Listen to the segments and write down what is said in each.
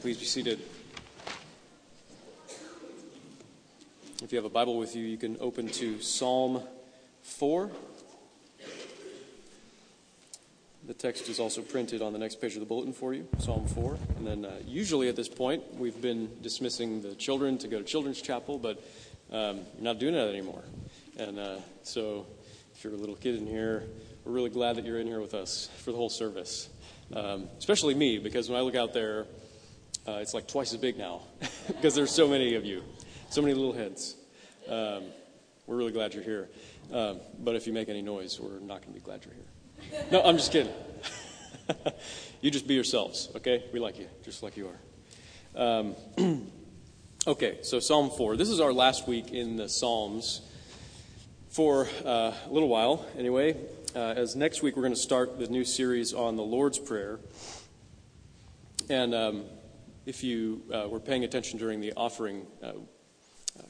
Please be seated. If you have a Bible with you, you can open to Psalm 4. The text is also printed on the next page of the bulletin for you, Psalm 4. And then, uh, usually at this point, we've been dismissing the children to go to Children's Chapel, but um, you're not doing that anymore. And uh, so, if you're a little kid in here, we're really glad that you're in here with us for the whole service. Um, especially me, because when I look out there, uh, it's like twice as big now, because there's so many of you, so many little heads. Um, we're really glad you're here. Um, but if you make any noise, we're not going to be glad you're here. No, I'm just kidding. you just be yourselves, okay? We like you, just like you are. Um, okay, so Psalm 4. This is our last week in the Psalms for uh, a little while, anyway uh, as next week we're going to start the new series on the Lord's Prayer. And um, if you uh, were paying attention during the offering, uh, uh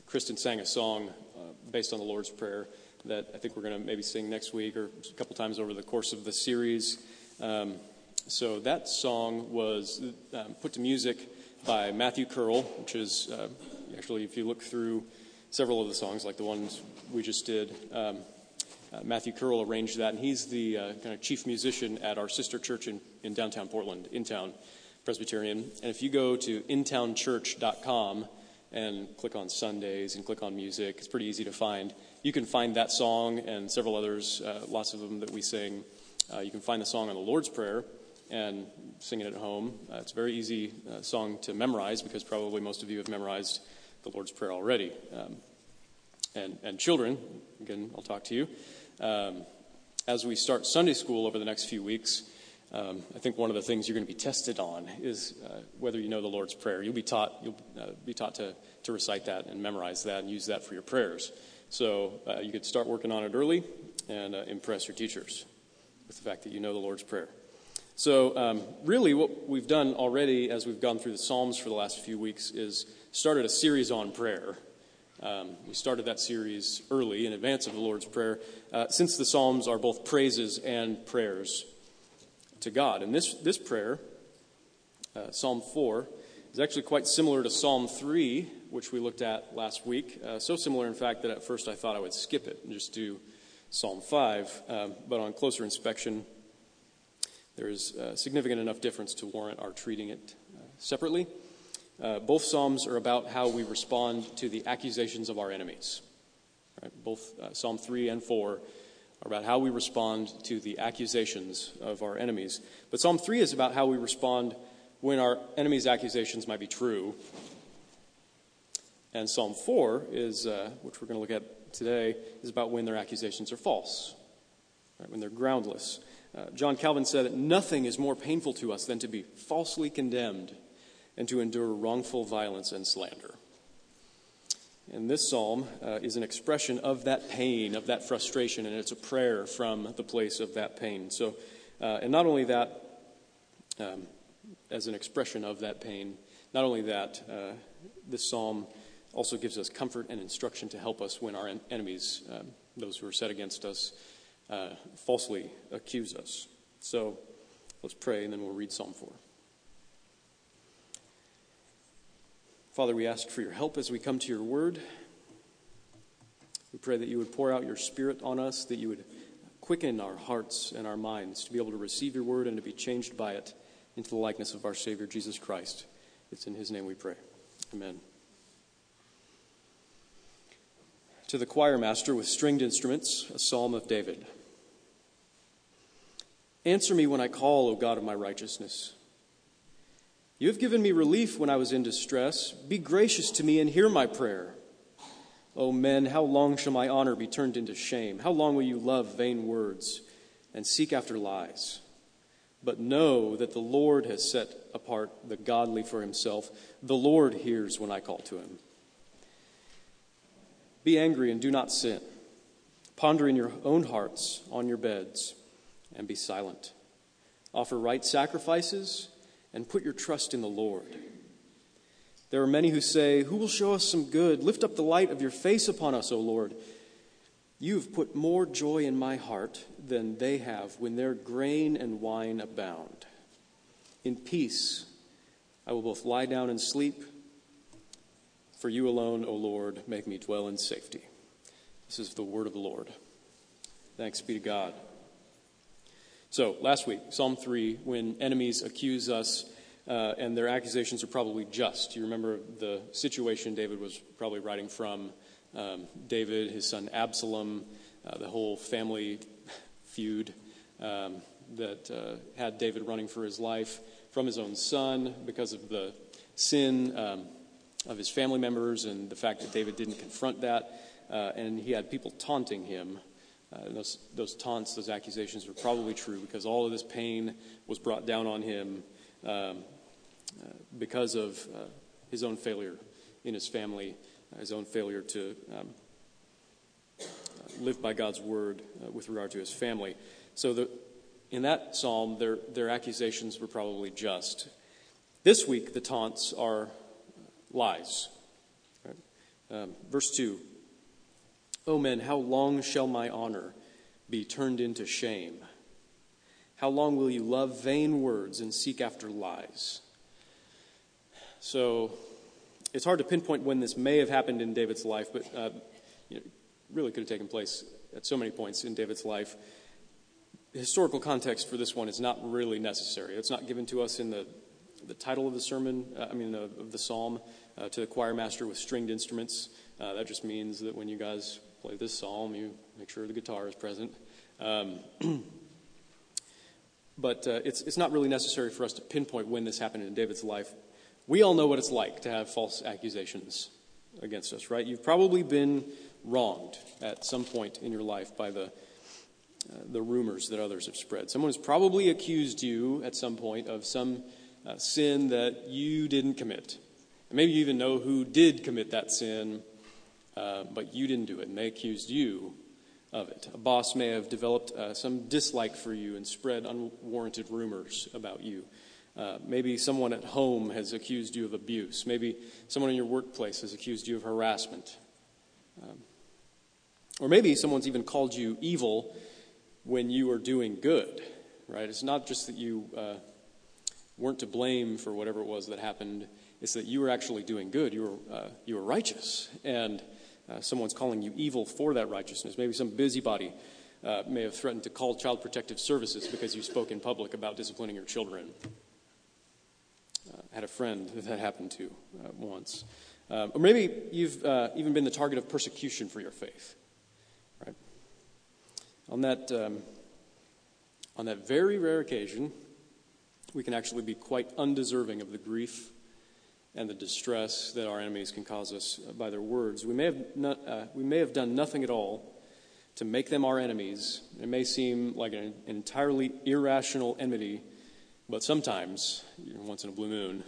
Kristen sang a song uh, based on the Lord's Prayer that I think we're going to maybe sing next week or a couple times over the course of the series. Um, so that song was um, put to music by Matthew Curl, which is uh, actually, if you look through several of the songs, like the ones we just did, um, uh, Matthew Curl arranged that, and he's the uh, kind of chief musician at our sister church in, in downtown Portland, InTown Presbyterian. And if you go to intownchurch.com and click on Sundays and click on music, it's pretty easy to find. You can find that song and several others, uh, lots of them that we sing. Uh, you can find the song on the Lord's Prayer and sing it at home. Uh, it's a very easy uh, song to memorize because probably most of you have memorized the Lord's Prayer already. Um, and, and children, again, I'll talk to you. Um, as we start Sunday school over the next few weeks, um, I think one of the things you're going to be tested on is uh, whether you know the Lord's Prayer. You'll be taught, you'll uh, be taught to, to recite that and memorize that and use that for your prayers. So uh, you could start working on it early and uh, impress your teachers with the fact that you know the Lord's Prayer. So, um, really, what we've done already as we've gone through the Psalms for the last few weeks is started a series on prayer. Um, we started that series early in advance of the Lord's Prayer, uh, since the Psalms are both praises and prayers to God. And this, this prayer, uh, Psalm 4, is actually quite similar to Psalm 3, which we looked at last week. Uh, so similar, in fact, that at first I thought I would skip it and just do Psalm 5. Um, but on closer inspection, there is a significant enough difference to warrant our treating it uh, separately. Uh, both Psalms are about how we respond to the accusations of our enemies. Right? Both uh, Psalm 3 and 4 are about how we respond to the accusations of our enemies. But Psalm 3 is about how we respond when our enemies' accusations might be true. And Psalm 4 is, uh, which we're going to look at today, is about when their accusations are false, right? when they're groundless. Uh, John Calvin said that nothing is more painful to us than to be falsely condemned and to endure wrongful violence and slander. And this psalm uh, is an expression of that pain, of that frustration, and it's a prayer from the place of that pain. So, uh, and not only that, um, as an expression of that pain, not only that, uh, this psalm also gives us comfort and instruction to help us when our en- enemies, um, those who are set against us, uh, falsely accuse us. So, let's pray, and then we'll read Psalm 4. Father, we ask for your help as we come to your word. We pray that you would pour out your spirit on us, that you would quicken our hearts and our minds to be able to receive your word and to be changed by it into the likeness of our Savior, Jesus Christ. It's in his name we pray. Amen. To the choir master with stringed instruments, a psalm of David. Answer me when I call, O God of my righteousness. You have given me relief when I was in distress. Be gracious to me and hear my prayer. O men, how long shall my honor be turned into shame? How long will you love vain words and seek after lies? But know that the Lord has set apart the godly for himself. The Lord hears when I call to him. Be angry and do not sin. Ponder in your own hearts on your beds and be silent. Offer right sacrifices and put your trust in the Lord. There are many who say, Who will show us some good? Lift up the light of your face upon us, O Lord. You have put more joy in my heart than they have when their grain and wine abound. In peace, I will both lie down and sleep. For you alone, O Lord, make me dwell in safety. This is the word of the Lord. Thanks be to God. So, last week, Psalm 3, when enemies accuse us uh, and their accusations are probably just. You remember the situation David was probably writing from um, David, his son Absalom, uh, the whole family feud um, that uh, had David running for his life from his own son because of the sin um, of his family members and the fact that David didn't confront that. Uh, and he had people taunting him. Uh, those, taunts, those accusations were probably true because all of this pain was brought down on him um, uh, because of uh, his own failure in his family, his own failure to um, live by God's word with regard to his family. So in that psalm, their, accusations were probably just. This week, the taunts are lies. Um, verse 2 O men, how long shall my honor be turned into shame? How long will you love vain words and seek after lies? So it's hard to pinpoint when this may have happened in David's life, but uh, you know, really could have taken place at so many points in David's life. Historical context for this one is not really necessary. It's not given to us in the, the title of the sermon, uh, I mean, of, of the psalm, uh, to the choir master with stringed instruments. Uh, that just means that when you guys play this psalm, you make sure the guitar is present. Um, but uh, it's, it's not really necessary for us to pinpoint when this happened in David's life we all know what it's like to have false accusations against us, right? You've probably been wronged at some point in your life by the, uh, the rumors that others have spread. Someone has probably accused you at some point of some uh, sin that you didn't commit. And maybe you even know who did commit that sin, but you didn't do it, and they accused you of it. A boss may have developed uh, some dislike for you and spread unwarranted rumors about you. Uh, maybe someone at home has accused you of abuse. Maybe someone in your workplace has accused you of harassment. Um, or maybe someone's even called you evil when you are doing good, right? It's not just that you uh, weren't to blame for whatever it was that happened, it's that you were actually doing good. You were, uh, you were righteous. And uh, someone's calling you evil for that righteousness. Maybe some busybody uh, may have threatened to call Child Protective Services because you spoke in public about disciplining your children. I had a friend that that happened to uh, once. Um, or maybe you've uh, even been the target of persecution for your faith. Right? On that, um, on that very rare occasion, we can actually be quite undeserving of the grief and the distress that our enemies can cause us by their words. We may have, not, uh, we may have done nothing at all to make them our enemies. It may seem like an entirely irrational enmity but sometimes, once in a blue moon,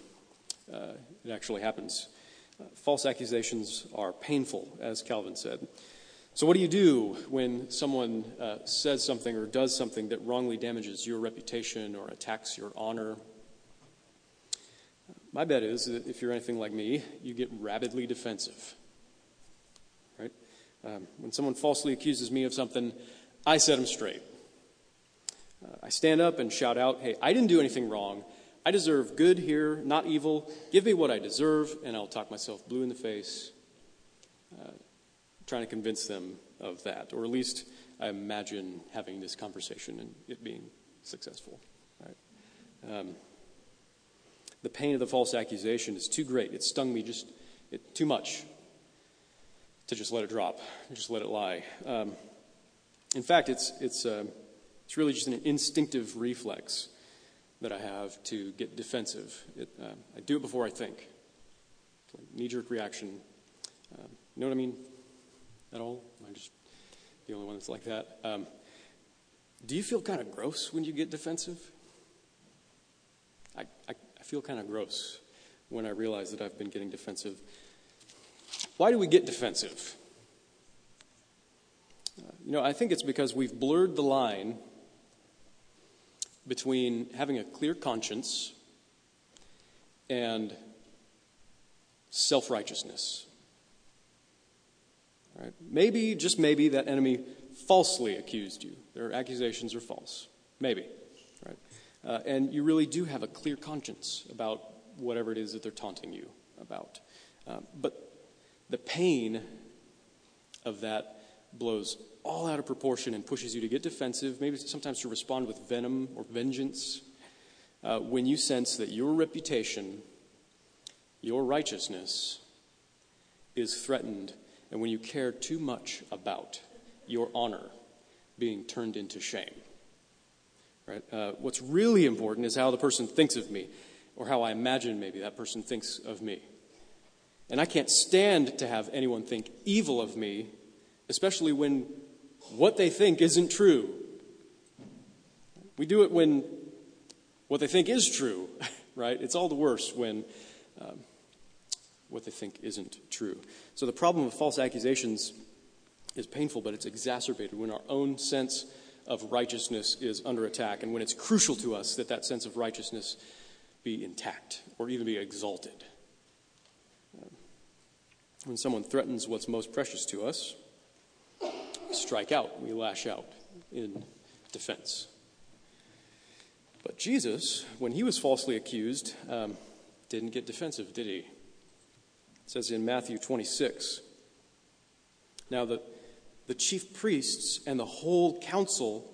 uh, it actually happens. Uh, false accusations are painful, as Calvin said. So, what do you do when someone uh, says something or does something that wrongly damages your reputation or attacks your honor? My bet is that if you're anything like me, you get rabidly defensive. Right? Um, when someone falsely accuses me of something, I set them straight. Uh, I stand up and shout out, hey, I didn't do anything wrong. I deserve good here, not evil. Give me what I deserve, and I'll talk myself blue in the face, uh, trying to convince them of that. Or at least I imagine having this conversation and it being successful. Right? Um, the pain of the false accusation is too great. It stung me just it, too much to just let it drop, just let it lie. Um, in fact, it's, it's, uh, it's really just an instinctive reflex that I have to get defensive. It, uh, I do it before I think. Like knee jerk reaction. Uh, you know what I mean? At all? Am I just the only one that's like that? Um, do you feel kind of gross when you get defensive? I, I feel kind of gross when I realize that I've been getting defensive. Why do we get defensive? You know, I think it's because we've blurred the line between having a clear conscience and self righteousness. Right? Maybe, just maybe, that enemy falsely accused you. Their accusations are false. Maybe. Uh, and you really do have a clear conscience about whatever it is that they're taunting you about. Um, but the pain of that blows all out of proportion and pushes you to get defensive, maybe sometimes to respond with venom or vengeance, uh, when you sense that your reputation, your righteousness, is threatened, and when you care too much about your honor being turned into shame. Right? Uh, what's really important is how the person thinks of me, or how I imagine maybe that person thinks of me. And I can't stand to have anyone think evil of me, especially when what they think isn't true. We do it when what they think is true, right? It's all the worse when um, what they think isn't true. So the problem of false accusations is painful, but it's exacerbated when our own sense of righteousness is under attack and when it's crucial to us that that sense of righteousness be intact or even be exalted. When someone threatens what's most precious to us, we strike out, we lash out in defense. But Jesus, when he was falsely accused, um, didn't get defensive, did he? It says in Matthew 26. Now, the, the chief priests and the whole council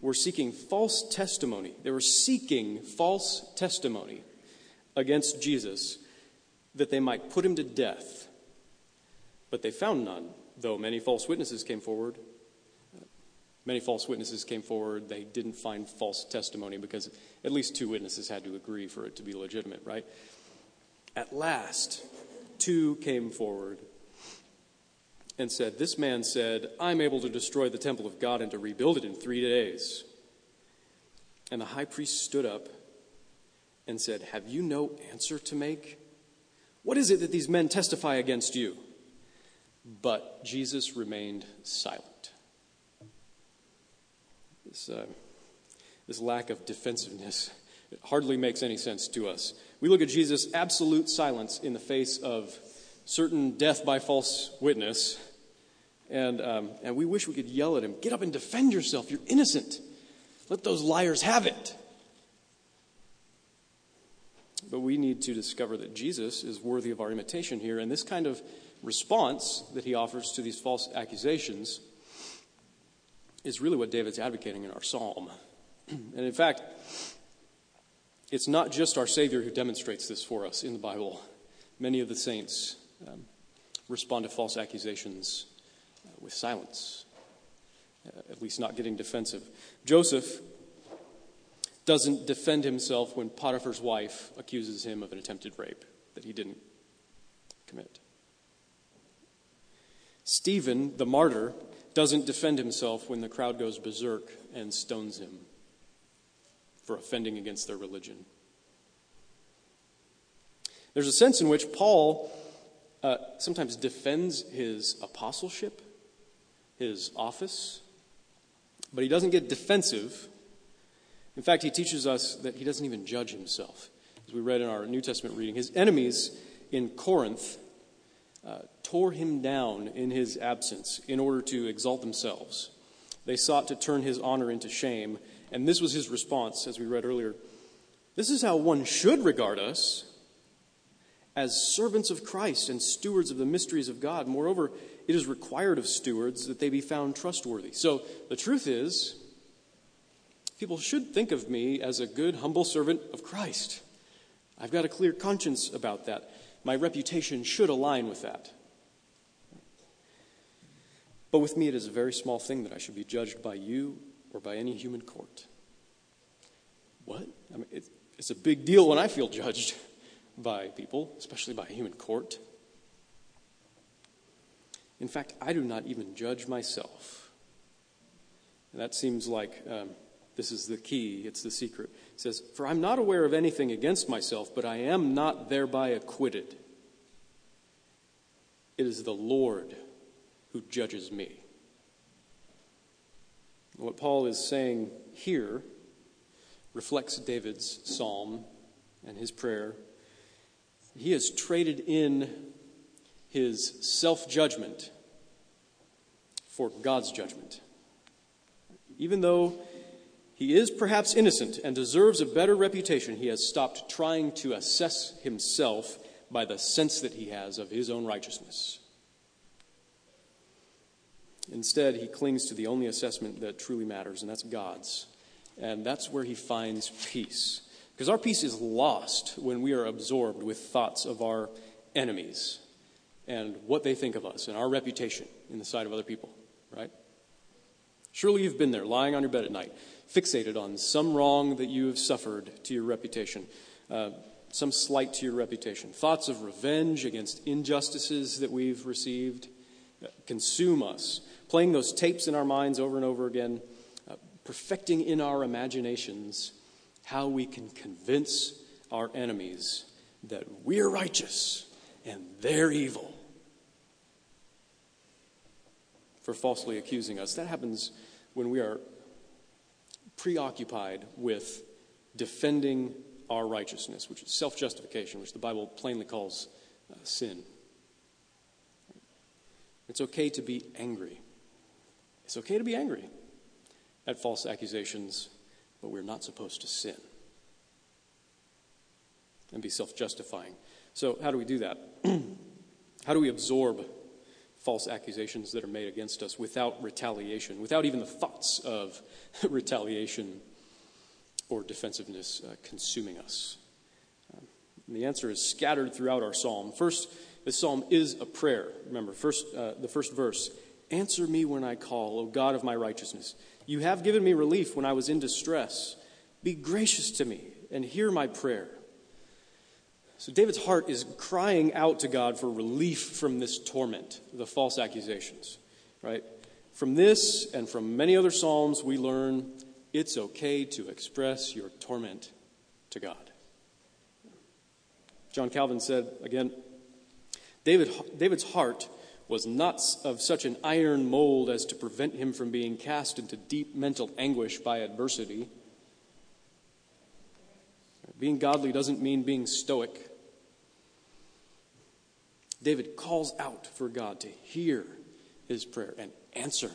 were seeking false testimony. They were seeking false testimony against Jesus that they might put him to death. But they found none though many false witnesses came forward, many false witnesses came forward, they didn't find false testimony because at least two witnesses had to agree for it to be legitimate, right? At last, two came forward and said, This man said, I'm able to destroy the temple of God and to rebuild it in three days. And the high priest stood up and said, Have you no answer to make? What is it that these men testify against you? But Jesus remained silent. This, uh, this lack of defensiveness hardly makes any sense to us. We look at Jesus' absolute silence in the face of certain death by false witness, and, um, and we wish we could yell at him, Get up and defend yourself. You're innocent. Let those liars have it. But we need to discover that Jesus is worthy of our imitation here, and this kind of response that he offers to these false accusations is really what David's advocating in our psalm. and in fact, it's not just our Savior who demonstrates this for us in the Bible. Many of the saints um, respond to false accusations with silence, uh, at least not getting defensive. Joseph doesn't defend himself when Potiphar's wife accuses him of an attempted rape that he didn't commit. Stephen, the martyr, doesn't defend himself when the crowd goes berserk and stones him for offending against their religion. There's a sense in which Paul uh, sometimes defends his apostleship, his office, but he doesn't get defensive. In fact, he teaches us that he doesn't even judge himself. As we read in our New Testament reading, his enemies in Corinth uh, tore him down in his absence in order to exalt themselves. They sought to turn his honor into shame, and this was his response, as we read earlier. This is how one should regard us as servants of Christ and stewards of the mysteries of God. Moreover, it is required of stewards that they be found trustworthy. So the truth is, people should think of me as a good, humble servant of Christ. I've got a clear conscience about that my reputation should align with that. But with me, it is a very small thing that I should be judged by you or by any human court. What? I mean, it's a big deal when I feel judged by people, especially by a human court. In fact, I do not even judge myself. And that seems like um, this is the key, it's the secret. It says, For I'm not aware of anything against myself, but I am not thereby acquitted. It is the Lord who judges me. What Paul is saying here reflects David's psalm and his prayer. He has traded in his self judgment for God's judgment. Even though he is perhaps innocent and deserves a better reputation. He has stopped trying to assess himself by the sense that he has of his own righteousness. Instead, he clings to the only assessment that truly matters, and that's God's. And that's where he finds peace. Because our peace is lost when we are absorbed with thoughts of our enemies and what they think of us and our reputation in the sight of other people, right? Surely you've been there, lying on your bed at night, fixated on some wrong that you have suffered to your reputation, uh, some slight to your reputation. Thoughts of revenge against injustices that we've received uh, consume us, playing those tapes in our minds over and over again, uh, perfecting in our imaginations how we can convince our enemies that we're righteous and they're evil for falsely accusing us. That happens when we are preoccupied with defending our righteousness, which is self justification, which the Bible plainly calls uh, sin. It's okay to be angry. It's okay to be angry at false accusations, but we're not supposed to sin and be self justifying. So, how do we do that? how do we absorb false accusations that are made against us without retaliation, without even the thoughts of retaliation or defensiveness uh, consuming us? Um, the answer is scattered throughout our psalm. First, this psalm is a prayer. Remember, first, uh, the first verse Answer me when I call, O God of my righteousness. You have given me relief when I was in distress. Be gracious to me and hear my prayer. So David's heart is crying out to God for relief from this torment, the false accusations, right? From this and from many other Psalms, we learn it's okay to express your torment to God. John Calvin said, again, David, David's heart was not of such an iron mold as to prevent him from being cast into deep mental anguish by adversity. Being godly doesn't mean being stoic. David calls out for God to hear his prayer and answer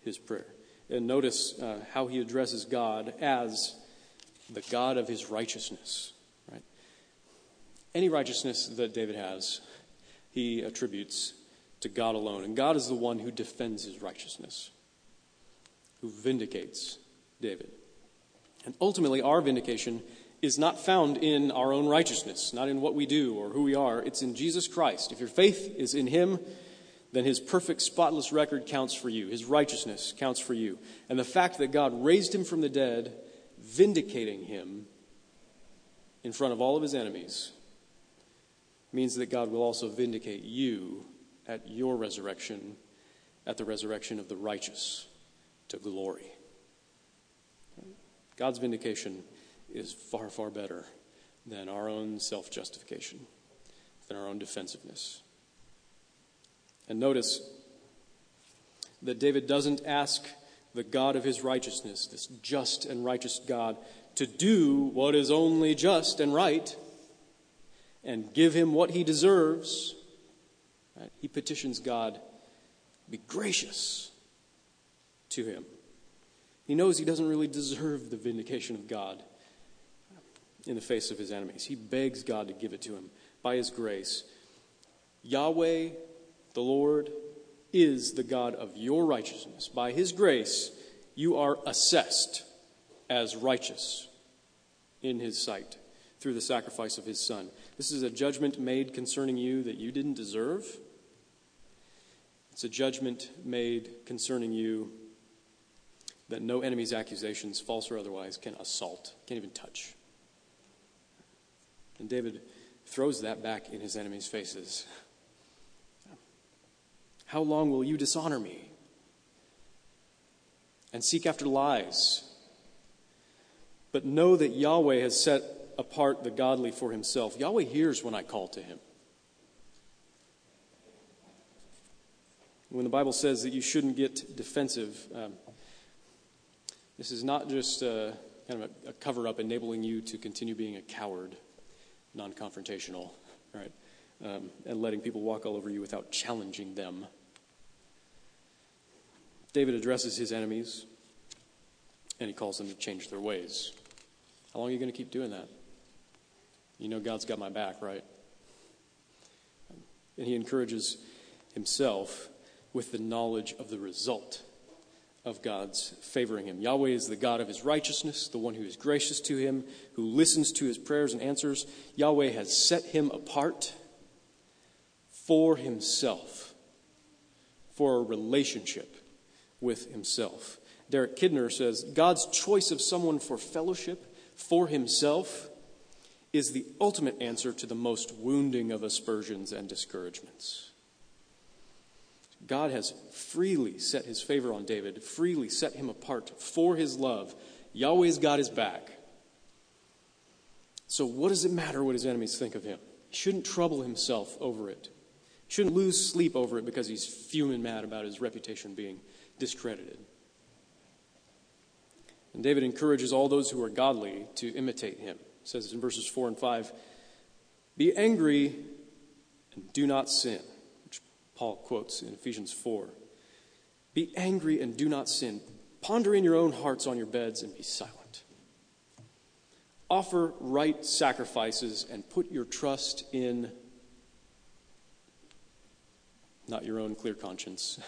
his prayer. And notice uh, how he addresses God as the God of his righteousness. Right? Any righteousness that David has, he attributes to God alone. And God is the one who defends his righteousness, who vindicates David. And ultimately, our vindication is not found in our own righteousness, not in what we do or who we are. It's in Jesus Christ. If your faith is in him, then his perfect, spotless record counts for you. His righteousness counts for you. And the fact that God raised him from the dead, vindicating him in front of all of his enemies, means that God will also vindicate you at your resurrection, at the resurrection of the righteous to glory. God's vindication is far, far better than our own self justification, than our own defensiveness. And notice that David doesn't ask the God of his righteousness, this just and righteous God, to do what is only just and right and give him what he deserves. He petitions God be gracious to him. He knows he doesn't really deserve the vindication of God in the face of his enemies. He begs God to give it to him by his grace. Yahweh, the Lord, is the God of your righteousness. By his grace, you are assessed as righteous in his sight through the sacrifice of his son. This is a judgment made concerning you that you didn't deserve. It's a judgment made concerning you that no enemy's accusations, false or otherwise, can assault, can't even touch. And David throws that back in his enemies' faces. How long will you dishonor me and seek after lies? But know that Yahweh has set apart the godly for himself. Yahweh hears when I call to him. When the Bible says that you shouldn't get defensive, um, this is not just a, kind of a, a cover up enabling you to continue being a coward non confrontational, right? Um, and letting people walk all over you without challenging them. David addresses his enemies And he calls them to change their ways. How long are you going to keep doing that? You know God's got my back, right? And he encourages himself with the knowledge of the result of God's favoring him. Yahweh is the God of his righteousness, the one who is gracious to him, who listens to his prayers and answers. Yahweh has set him apart for himself, for a relationship with himself. Derek Kidner says God's choice of someone for fellowship for himself is the ultimate answer to the most wounding of aspersions and discouragements. God has freely set his favor on David, freely set him apart for his love. Yahweh's got his back. So, what does it matter what his enemies think of him? He shouldn't trouble himself over it. He shouldn't lose sleep over it because he's fuming mad about his reputation being discredited. And David encourages all those who are godly to imitate him. He says in verses 4 and 5 Be angry and do not sin. Paul quotes in Ephesians 4. Be angry and do not sin. Ponder in your own hearts on your beds and be silent. Offer right sacrifices and put your trust in not your own clear conscience,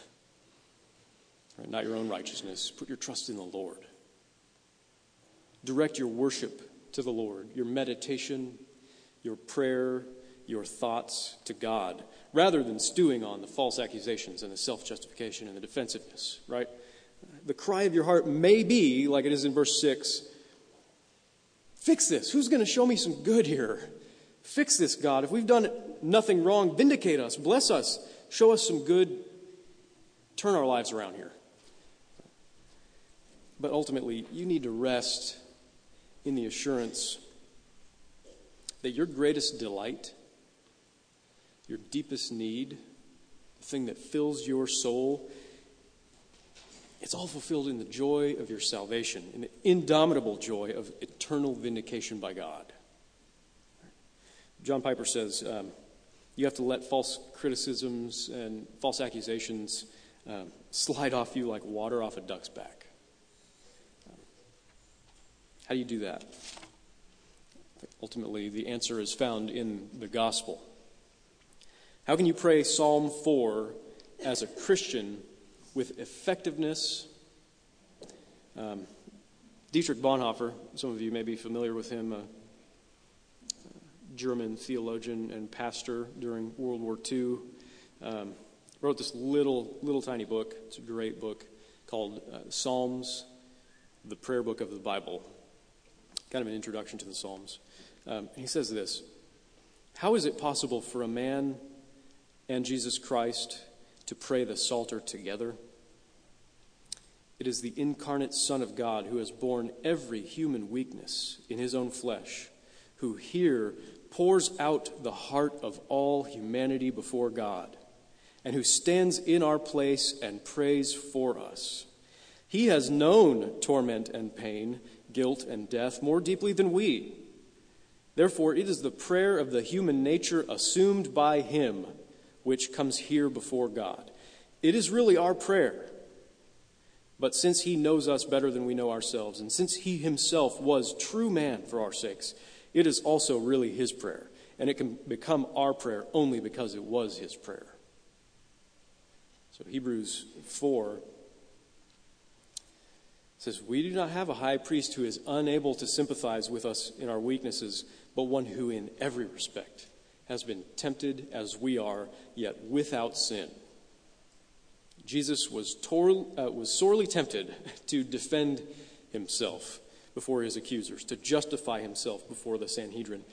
right, not your own righteousness. Put your trust in the Lord. Direct your worship to the Lord, your meditation, your prayer, your thoughts to God rather than stewing on the false accusations and the self justification and the defensiveness, right? The cry of your heart may be, like it is in verse 6, fix this. Who's going to show me some good here? Fix this, God. If we've done nothing wrong, vindicate us, bless us, show us some good, turn our lives around here. But ultimately, you need to rest in the assurance that your greatest delight your deepest need, the thing that fills your soul, it's all fulfilled in the joy of your salvation, in the indomitable joy of eternal vindication by God. John Piper says um, you have to let false criticisms and false accusations um, slide off you like water off a duck's back. How do you do that? Ultimately, the answer is found in the gospel. How can you pray Psalm 4 as a Christian with effectiveness? Um, Dietrich Bonhoeffer, some of you may be familiar with him, a German theologian and pastor during World War II, um, wrote this little, little tiny book. It's a great book called uh, Psalms, the prayer book of the Bible. Kind of an introduction to the Psalms. Um, he says this How is it possible for a man and Jesus Christ to pray the Psalter together. It is the incarnate Son of God who has borne every human weakness in his own flesh, who here pours out the heart of all humanity before God, and who stands in our place and prays for us. He has known torment and pain, guilt and death more deeply than we. Therefore, it is the prayer of the human nature assumed by him which comes here before God. It is really our prayer. But since he knows us better than we know ourselves, and since he himself was true man for our sakes, it is also really his prayer. And it can become our prayer only because it was his prayer. So Hebrews 4 says, We do not have a high priest who is unable to sympathize with us in our weaknesses, but one who in every respect has been tempted as we are, yet without sin. Jesus was, tor- uh, was sorely tempted to defend himself before his accusers, to justify himself before the Sanhedrin.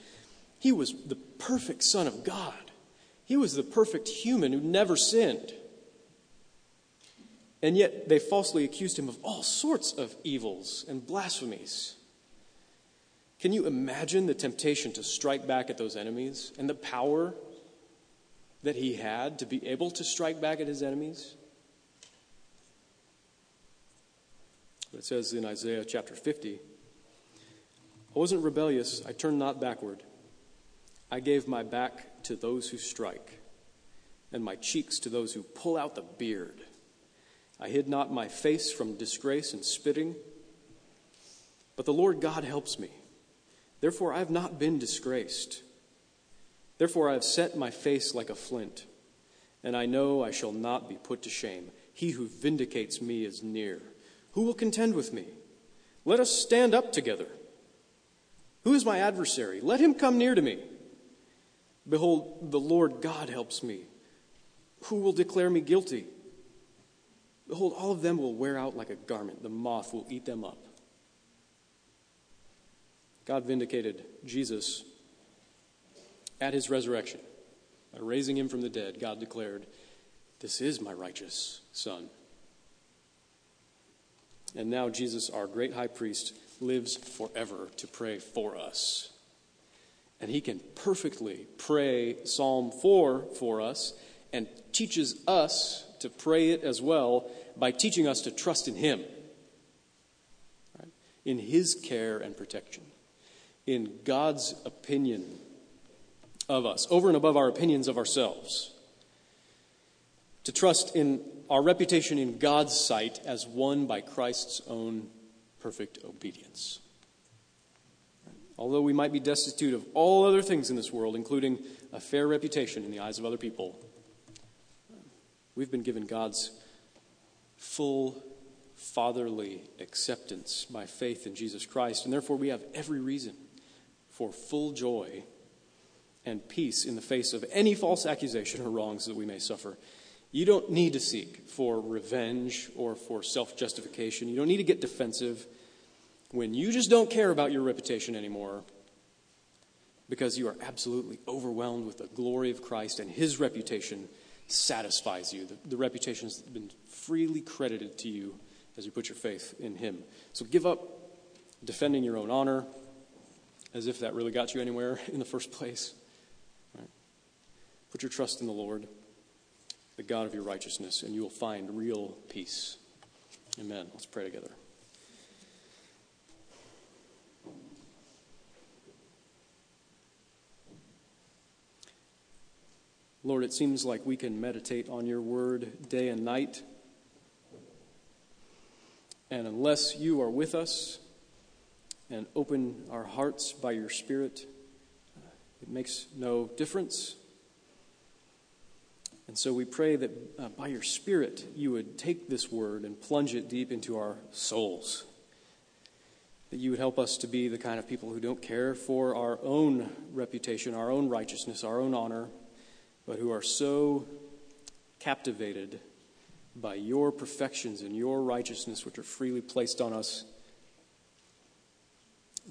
He was the perfect Son of God. He was the perfect human who never sinned. And yet they falsely accused him of all sorts of evils and blasphemies. Can you imagine the temptation to strike back at those enemies and the power that he had to be able to strike back at his enemies? It says in Isaiah chapter 50 I wasn't rebellious, I turned not backward. I gave my back to those who strike, and my cheeks to those who pull out the beard. I hid not my face from disgrace and spitting. But the Lord God helps me. Therefore, I have not been disgraced. Therefore, I have set my face like a flint, and I know I shall not be put to shame. He who vindicates me is near. Who will contend with me? Let us stand up together. Who is my adversary? Let him come near to me. Behold, the Lord God helps me. Who will declare me guilty? Behold, all of them will wear out like a garment, the moth will eat them up. God vindicated Jesus at his resurrection. By raising him from the dead, God declared, This is my righteous Son. And now Jesus, our great high priest, lives forever to pray for us. And he can perfectly pray Psalm 4 for us and teaches us to pray it as well by teaching us to trust in him, right? in his care and protection, in God's opinion of us, over and above our opinions of ourselves. To trust in our reputation in God's sight as won by Christ's own perfect obedience. Although we might be destitute of all other things in this world, including a fair reputation in the eyes of other people, we've been given God's full fatherly acceptance by faith in Jesus Christ, and therefore we have every reason for full joy and peace in the face of any false accusation or wrongs that we may suffer you don't need to seek for revenge or for self justification. You don't need to get defensive when you just don't care about your reputation anymore because you are absolutely overwhelmed with the glory of Christ and his reputation satisfies you. The, the reputation has been freely credited to you as you put your faith in him. So give up defending your own honor as if that really got you anywhere in the first place. Right? Put your trust in the Lord the God of your righteousness, and you will find real peace. Amen. Let's pray together. Lord, it seems like we can meditate on your word day and night. And unless you are with us and open our hearts by your Spirit, it makes no difference. And so we pray that uh, by your Spirit, you would take this word and plunge it deep into our souls. That you would help us to be the kind of people who don't care for our own reputation, our own righteousness, our own honor, but who are so captivated by your perfections and your righteousness, which are freely placed on us,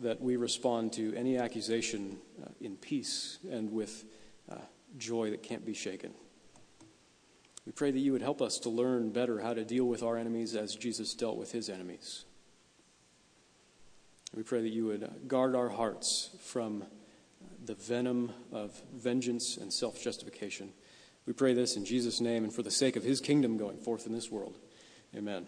that we respond to any accusation uh, in peace and with uh, joy that can't be shaken. We pray that you would help us to learn better how to deal with our enemies as Jesus dealt with his enemies. We pray that you would guard our hearts from the venom of vengeance and self justification. We pray this in Jesus' name and for the sake of his kingdom going forth in this world. Amen.